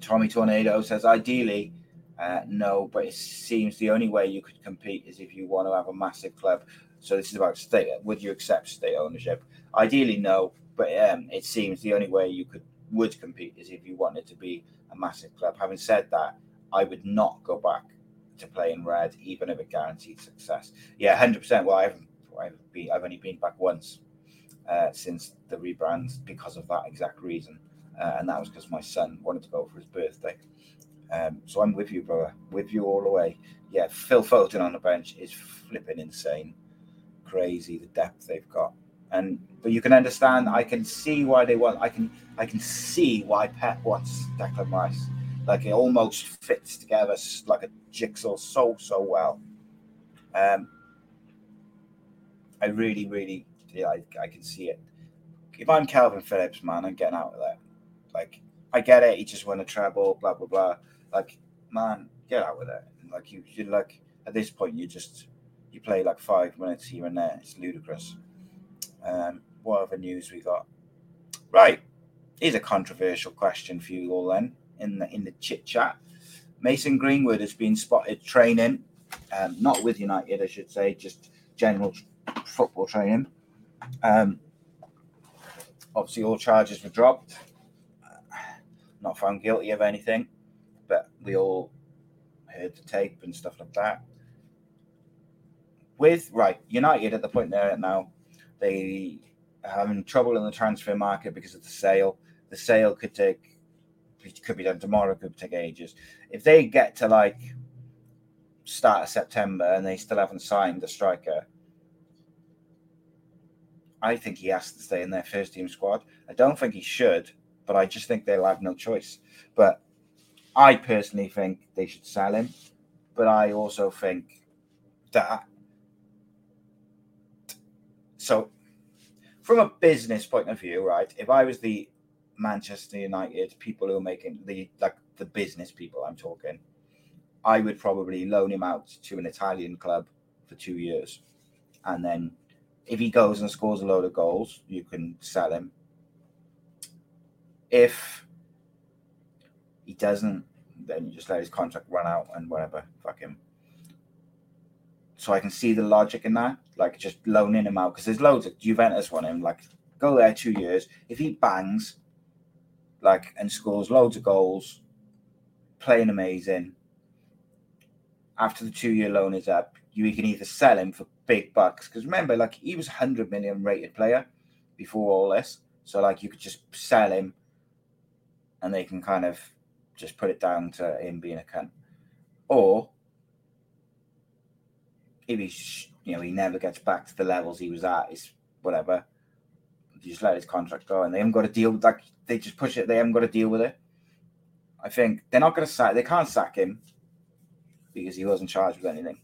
Tommy Tornado says, ideally, uh, no, but it seems the only way you could compete is if you want to have a massive club. So this is about state. Would you accept state ownership? Ideally, no, but um, it seems the only way you could would compete is if you wanted to be a massive club. Having said that, I would not go back to play in red, even if it guaranteed success. Yeah, hundred percent. Well, I haven't, I've been, I've only been back once uh, since the rebrand because of that exact reason, uh, and that was because my son wanted to go for his birthday. Um, so I'm with you, brother, with you all the way. Yeah, Phil Foden on the bench is flipping insane, crazy the depth they've got, and but you can understand. I can see why they want. I can I can see why Pep wants Declan Rice. Like it almost fits together like a jigsaw so so well. Um, I really, really, yeah, I, I can see it. If I'm Calvin Phillips, man, I'm getting out of there. Like, I get it. He just won a treble, blah blah blah. Like, man, get out with it. Like you, you like at this point, you just you play like five minutes here and there. It's ludicrous. Um, what other news we got? Right, here's a controversial question for you all. Then in the in the chit chat. Mason Greenwood has been spotted training, um, not with United, I should say, just general football training. Um, obviously, all charges were dropped. Not found guilty of anything, but we all heard the tape and stuff like that. With right United at the point they're at now, they are having trouble in the transfer market because of the sale. The sale could take could be done tomorrow, could take ages. If they get to like start of September and they still haven't signed the striker, I think he has to stay in their first team squad. I don't think he should, but I just think they'll have no choice. But I personally think they should sell him. But I also think that so from a business point of view, right? If I was the Manchester United people who are making the like the business people I'm talking, I would probably loan him out to an Italian club for two years. And then if he goes and scores a load of goals, you can sell him. If he doesn't, then you just let his contract run out and whatever. Fuck him. So I can see the logic in that, like just loaning him out because there's loads of Juventus want him. Like go there two years. If he bangs, like and scores loads of goals, playing amazing. After the two-year loan is up, you can either sell him for big bucks because remember, like he was hundred million rated player before all this, so like you could just sell him, and they can kind of just put it down to him being a cunt, or if he's you know he never gets back to the levels he was at, is whatever. Just let his contract go, and they haven't got to deal with like they just push it. They haven't got to deal with it. I think they're not going to sack. They can't sack him because he wasn't charged with anything.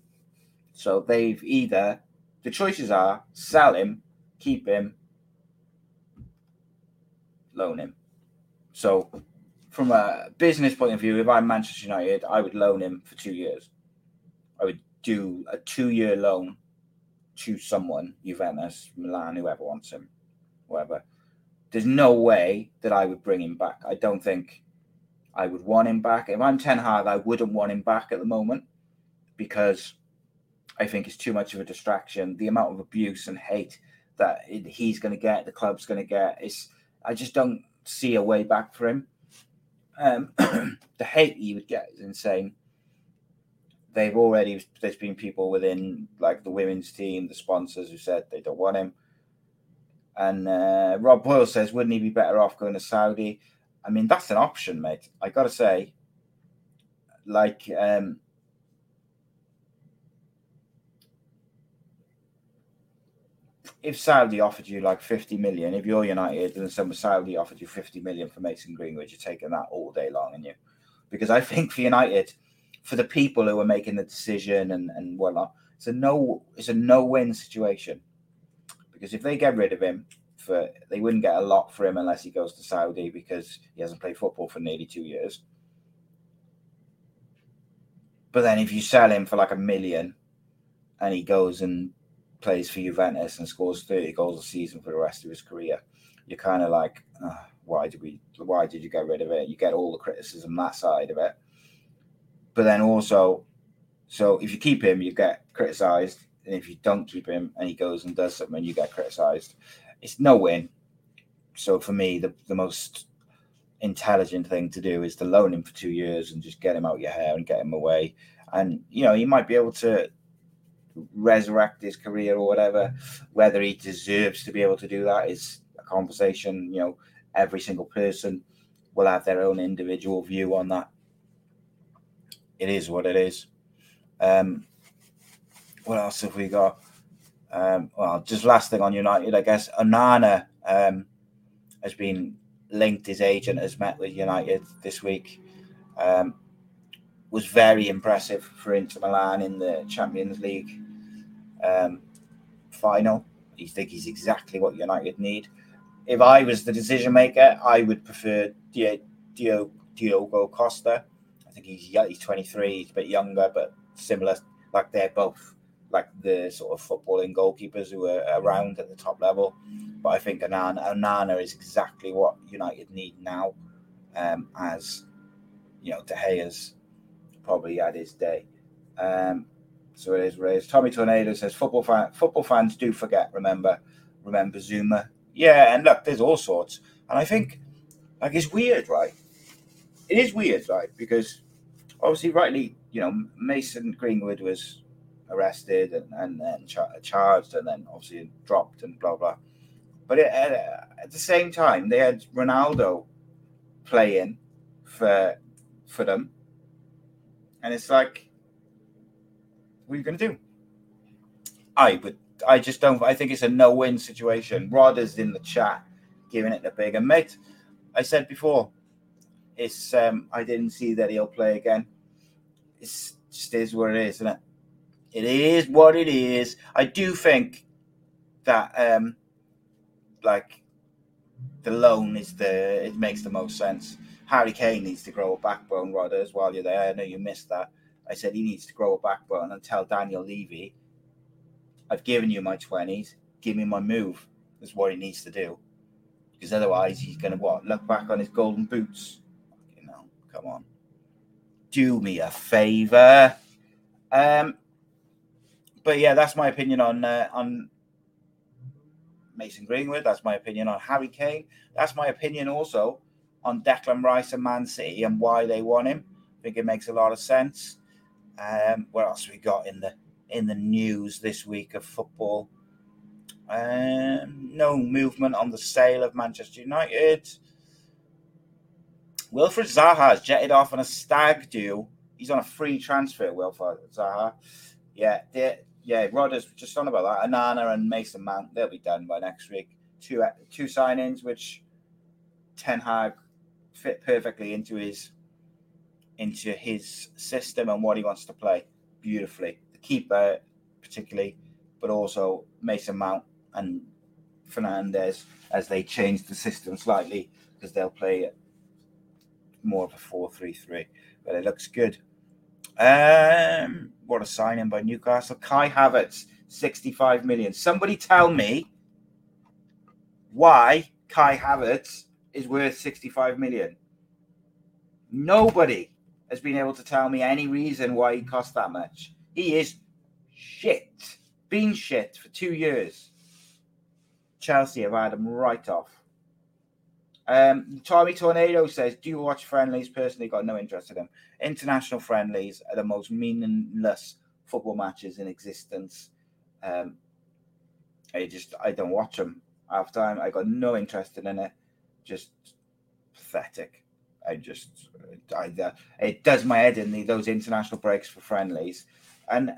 So they've either the choices are sell him, keep him, loan him. So from a business point of view, if I'm Manchester United, I would loan him for two years. I would do a two-year loan to someone, Juventus, Milan, whoever wants him, whatever. There's no way that I would bring him back. I don't think I would want him back. If I'm Ten Hag, I wouldn't want him back at the moment because I think it's too much of a distraction. The amount of abuse and hate that he's going to get, the club's going to get, is I just don't see a way back for him. Um, the hate he would get is insane. They've already there's been people within like the women's team, the sponsors who said they don't want him. And uh, Rob Boyle says, wouldn't he be better off going to Saudi? I mean, that's an option, mate. I got to say, like, um, if Saudi offered you like 50 million, if you're United and some Saudi offered you 50 million for Mason Greenwood, you're taking that all day long, and you because I think for United, for the people who are making the decision and, and whatnot, it's a no it's a no win situation. Because if they get rid of him for they wouldn't get a lot for him unless he goes to Saudi because he hasn't played football for nearly two years. But then if you sell him for like a million and he goes and plays for Juventus and scores 30 goals a season for the rest of his career, you're kind of like, oh, why did we? Why did you get rid of it? You get all the criticism that side of it, but then also, so if you keep him, you get criticised, and if you don't keep him and he goes and does something, and you get criticised. It's no win. So for me, the the most intelligent thing to do is to loan him for two years and just get him out your hair and get him away. And you know, he might be able to resurrect his career or whatever. Whether he deserves to be able to do that is a conversation. You know, every single person will have their own individual view on that. It is what it is. Um, what else have we got? Um, well, just last thing on United, I guess. Onana um, has been linked. His agent has met with United this week. Um, was very impressive for Inter Milan in the Champions League um, final. You think he's exactly what United need. If I was the decision maker, I would prefer Diogo, Diogo Costa. I think he's he's 23, he's a bit younger, but similar. Like they're both like the sort of footballing goalkeepers who are around at the top level. But I think Anana, Onana is exactly what United need now, um, as you know, De Gea's probably had his day. Um, So it is what it is. Tommy Tornado says football fan, football fans do forget. Remember, remember Zouma. Yeah, and look, there's all sorts, and I think like it's weird, right? It is weird, right? Because obviously, rightly, you know, Mason Greenwood was arrested and and then char- charged, and then obviously dropped and blah blah. But it, uh, at the same time, they had Ronaldo playing for for them, and it's like, what are you going to do? I would. I just don't. I think it's a no-win situation. Rod is in the chat, giving it the big and mate. I said before, it's. Um, I didn't see that he'll play again. It's just is what it is, isn't it? It is what it is. I do think that, um, like, the loan is the. It makes the most sense. Harry Kane needs to grow a backbone, Rodders, while you're there. I know you missed that. I said he needs to grow a backbone and tell Daniel Levy, I've given you my 20s, give me my move. Is what he needs to do. Because otherwise, he's going to what? Look back on his golden boots. You know, come on. Do me a favor. Um, but yeah, that's my opinion on uh, on Mason Greenwood. That's my opinion on Harry Kane. That's my opinion also on Declan Rice and Man City and why they want him. I think it makes a lot of sense. Um, what else we got in the in the news this week of football? Um, no movement on the sale of Manchester United. Wilfred Zaha has jetted off on a stag do. He's on a free transfer, Wilfred Zaha. Yeah, yeah, Rodgers just on about that. Anana and Mason Mount, they'll be done by next week. Two two signings, which Ten Hag fit perfectly into his into his system and what he wants to play beautifully. The keeper, particularly, but also Mason Mount and Fernandes as they change the system slightly because they'll play more of a 4 3 3. But it looks good. Um, what a signing by Newcastle. Kai Havertz, 65 million. Somebody tell me why Kai Havertz is worth 65 million. Nobody has been able to tell me any reason why he cost that much. He is shit. Been shit for two years. Chelsea have had him right off. Um, Tommy Tornado says, "Do you watch friendlies?" Personally, got no interest in them. International friendlies are the most meaningless football matches in existence. Um, I just I don't watch them half time. I got no interest in it. Just pathetic. I just I, uh, it does my head in the, those international breaks for friendlies, and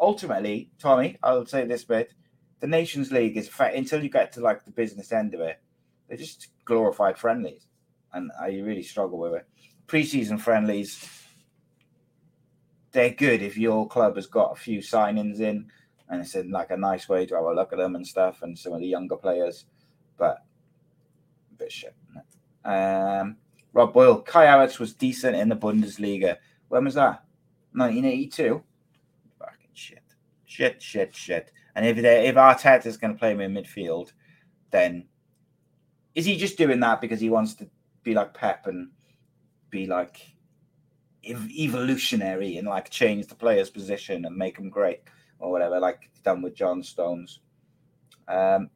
ultimately, Tommy, I'll say this bit: the Nations League is until you get to like the business end of it they're just glorified friendlies, and I really struggle with it. Preseason friendlies, they're good if your club has got a few signings in, and it's in like a nice way to have a look at them and stuff, and some of the younger players, but a bit shit. Um, Rob Boyle, Kai Havertz was decent in the Bundesliga. When was that? 1982. Fucking shit, shit, shit, shit. And if if Arteta is going to play him in midfield, then is he just doing that because he wants to be like Pep and be like ev- evolutionary and like change the player's position and make them great or whatever, like done with John Stones? Um,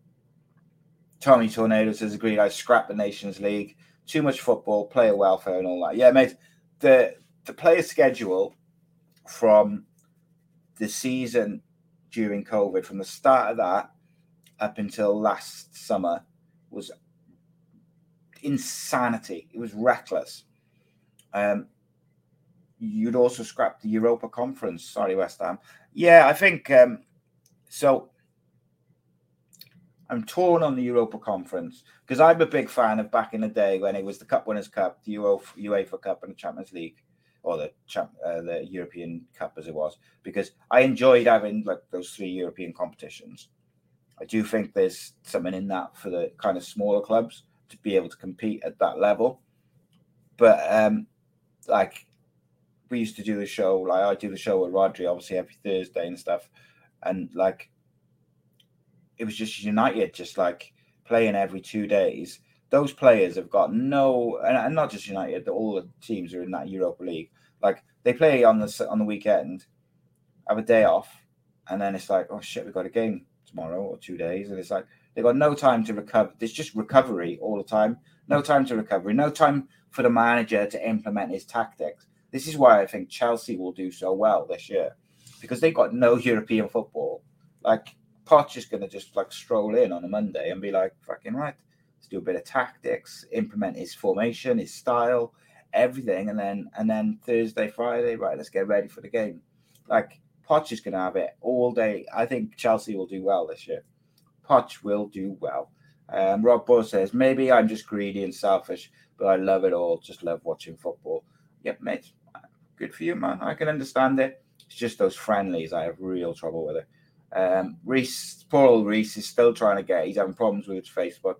Tommy Tornado has agreed. I scrap the Nations League. Too much football, player welfare, and all that. Yeah, mate. The the player schedule from the season during COVID, from the start of that up until last summer, was insanity. It was reckless. Um, you'd also scrap the Europa Conference. Sorry, West Ham. Yeah, I think um, so. I'm torn on the Europa Conference because I'm a big fan of back in the day when it was the Cup Winners' Cup, the UEFA Cup, and the Champions League, or the uh, the European Cup as it was, because I enjoyed having like those three European competitions. I do think there's something in that for the kind of smaller clubs to be able to compete at that level. But um, like we used to do the show, like I do the show with Rodri, obviously every Thursday and stuff, and like it was just United, just like playing every two days. Those players have got no, and not just United, all the teams are in that Europa League. Like they play on the on the weekend, have a day off, and then it's like, oh shit, we've got a game tomorrow or two days, and it's like they've got no time to recover. There's just recovery all the time. No time to recovery. No time for the manager to implement his tactics. This is why I think Chelsea will do so well this year because they've got no European football. Like Poch is going to just like stroll in on a Monday and be like, fucking right, let's do a bit of tactics, implement his formation, his style, everything, and then and then Thursday, Friday, right, let's get ready for the game. Like Poch is going to have it all day. I think Chelsea will do well this year. Poch will do well. Um, Rob Bull says maybe I'm just greedy and selfish, but I love it all. Just love watching football. Yep, mate. Good for you, man. I can understand it. It's just those friendlies. I have real trouble with it. Um, Reese, poor old Reese is still trying to get. He's having problems with his Facebook.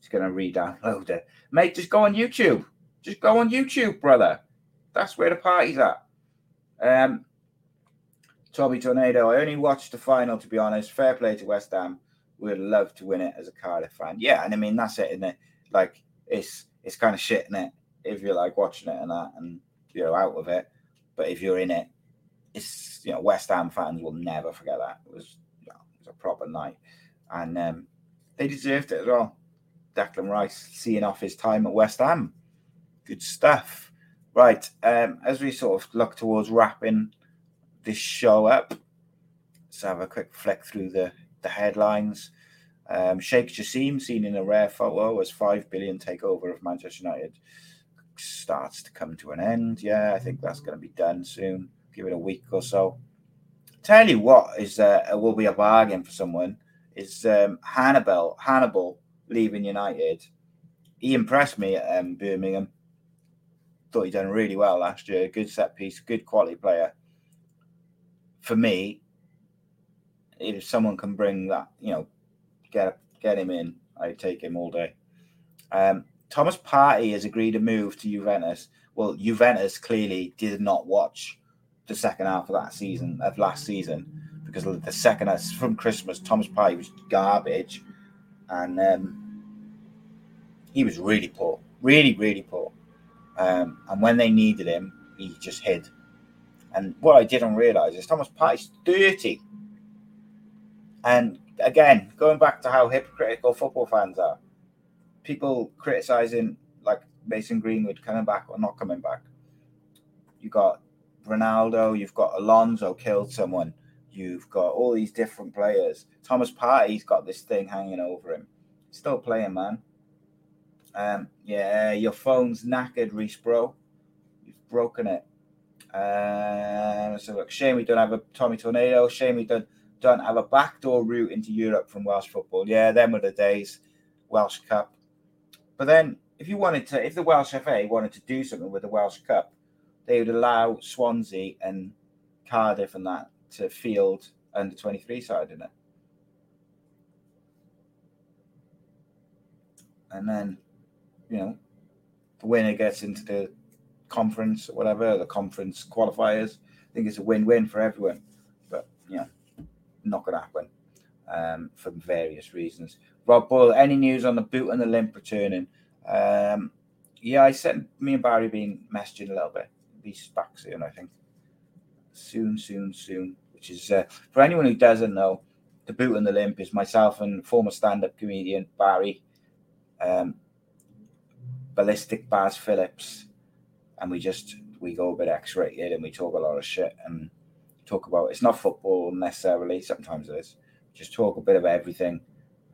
He's going to re-download it, mate. Just go on YouTube. Just go on YouTube, brother. That's where the party's at. Um, Tommy Tornado. I only watched the final, to be honest. Fair play to West Ham. Would love to win it as a Cardiff fan. Yeah, and I mean that's it, isn't it? Like it's it's kind of shit, in it? If you're like watching it and that, and you're out of it. But if you're in it, it's you know West Ham fans will never forget that. It was you know, it was a proper night, and um, they deserved it as well. Declan Rice seeing off his time at West Ham, good stuff. Right, um, as we sort of look towards wrapping this show up, let's have a quick flick through the the headlines. Um, Sheikh Jassim seen in a rare photo as five billion takeover of Manchester United starts to come to an end. Yeah, I think that's going to be done soon. Give it a week or so. Tell you what is uh, will be a bargain for someone is um, Hannibal. Hannibal leaving United. He impressed me at um, Birmingham. Thought he done really well last year. Good set piece, good quality player. For me, if someone can bring that, you know, get get him in, I'd take him all day. Um, Thomas Partey has agreed to move to Juventus. Well, Juventus clearly did not watch the second half of that season, of last season, because the second half from Christmas, Thomas Partey was garbage, and um, he was really poor, really, really poor. Um, and when they needed him, he just hid. And what I didn't realize is Thomas Partey's 30. And again, going back to how hypocritical football fans are, people criticizing like Mason Greenwood coming back or not coming back. You got Ronaldo, you've got Alonso killed someone, you've got all these different players. Thomas Partey's got this thing hanging over him. Still playing, man. Um, yeah, your phone's knackered, Reese, bro. You've broken it. Um, so look, shame we don't have a Tommy Tornado. Shame we don't don't have a backdoor route into Europe from Welsh football. Yeah, them were the days. Welsh Cup. But then, if you wanted to, if the Welsh FA wanted to do something with the Welsh Cup, they would allow Swansea and Cardiff and that to field under 23 side in it. And then, you know, the winner gets into the conference or whatever, the conference qualifiers. I think it's a win win for everyone. But, you know, not going to happen um, for various reasons. Rob Boyle, any news on the boot and the limp returning? Um, yeah, I sent me and Barry been messaging a little bit. Be back soon, I think. Soon, soon, soon. Which is uh, for anyone who doesn't know, the boot and the limp is myself and former stand-up comedian Barry, um, ballistic Baz Phillips, and we just we go a bit X-rated and we talk a lot of shit and talk about it's not football necessarily. Sometimes it is. Just talk a bit of everything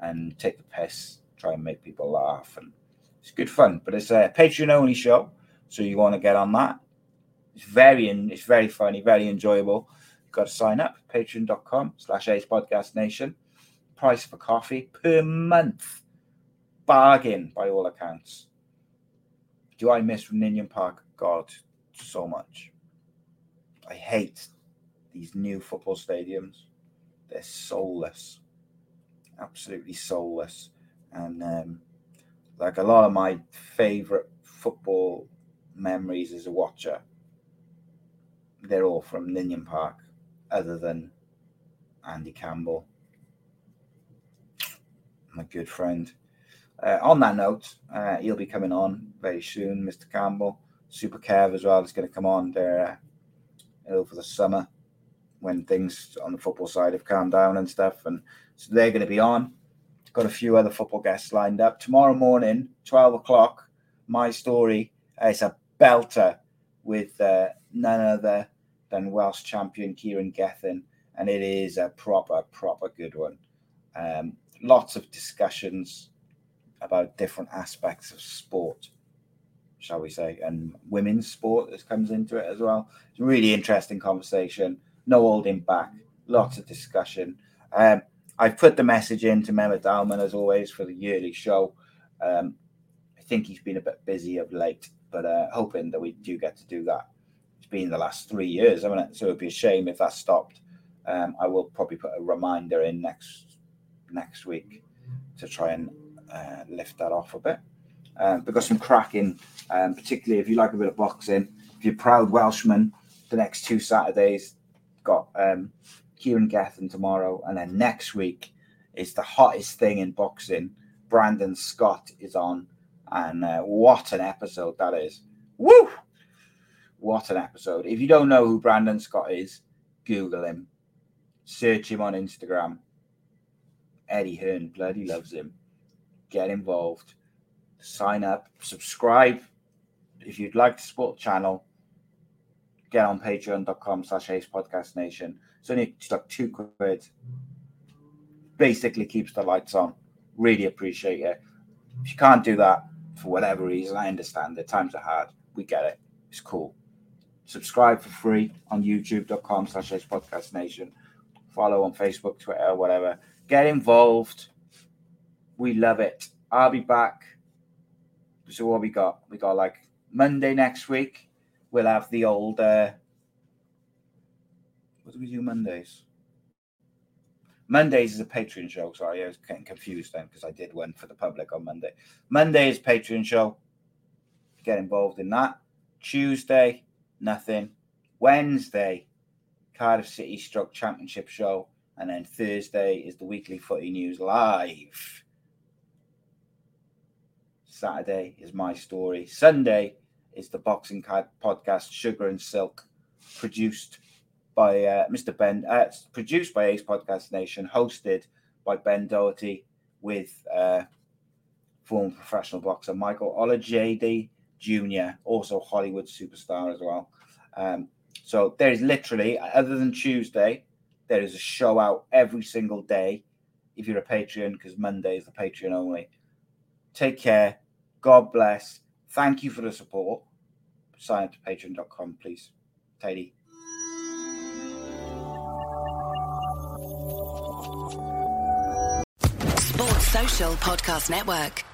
and take the piss, try and make people laugh, and it's good fun. But it's a Patreon only show, so you want to get on that. It's very it's very funny, very enjoyable. You've got to sign up patreon.com slash ace podcast nation. Price for coffee per month. Bargain by all accounts. Do I miss from Ninian Park? God, so much. I hate these new football stadiums. They're soulless absolutely soulless. And um, like a lot of my favorite football memories as a watcher, they're all from Ninian Park, other than Andy Campbell, my good friend. Uh, on that note, uh, he'll be coming on very soon, Mr. Campbell. Super Kev as well is going to come on there uh, over the summer. When things on the football side have calmed down and stuff. And so they're going to be on. Got a few other football guests lined up tomorrow morning, twelve o'clock. My story. It's a belter with uh, none other than Welsh champion Kieran Gethin, and it is a proper, proper good one. Um, lots of discussions about different aspects of sport, shall we say, and women's sport that comes into it as well. It's a really interesting conversation. No holding back, lots of discussion. Um, I've put the message in to Mehmet Dalman as always for the yearly show. Um, I think he's been a bit busy of late, but uh, hoping that we do get to do that. It's been the last three years, haven't it? So it'd be a shame if that stopped. Um, I will probably put a reminder in next next week to try and uh, lift that off a bit. Um, we've got some cracking, um, particularly if you like a bit of boxing. If you're proud Welshman, the next two Saturdays got um, Kieran Gethin tomorrow, and then next week is the hottest thing in boxing. Brandon Scott is on, and uh, what an episode that is! Woo! What an episode! If you don't know who Brandon Scott is, Google him, search him on Instagram. Eddie Hearn bloody loves him. Get involved, sign up, subscribe. If you'd like to support the channel, get on patreon.com slash ace podcast nation. It's only just like two quid. Basically keeps the lights on. Really appreciate it. If you can't do that for whatever reason, I understand. The times are hard. We get it. It's cool. Subscribe for free on youtube.com slash ace podcast nation. Follow on Facebook, Twitter, whatever. Get involved. We love it. I'll be back. So what we got? We got like Monday next week. We'll have the old. Uh, what do we do Mondays? Mondays is a Patreon show. Sorry, I was getting confused then because I did one for the public on Monday. Monday is Patreon show. Get involved in that. Tuesday, nothing. Wednesday, Cardiff City Stroke Championship show. And then Thursday is the weekly footy news live. Saturday is my story. Sunday is the boxing podcast Sugar and Silk, produced by uh, Mr. Ben, uh, produced by Ace Podcast Nation, hosted by Ben Doherty with uh, former professional boxer Michael Olajide Jr., also Hollywood superstar as well. Um, so there's literally, other than Tuesday, there is a show out every single day if you're a Patreon, because Monday is the Patreon only. Take care. God bless. Thank you for the support. Sign up to patreon.com, please. Tidy. Sports Social Podcast Network.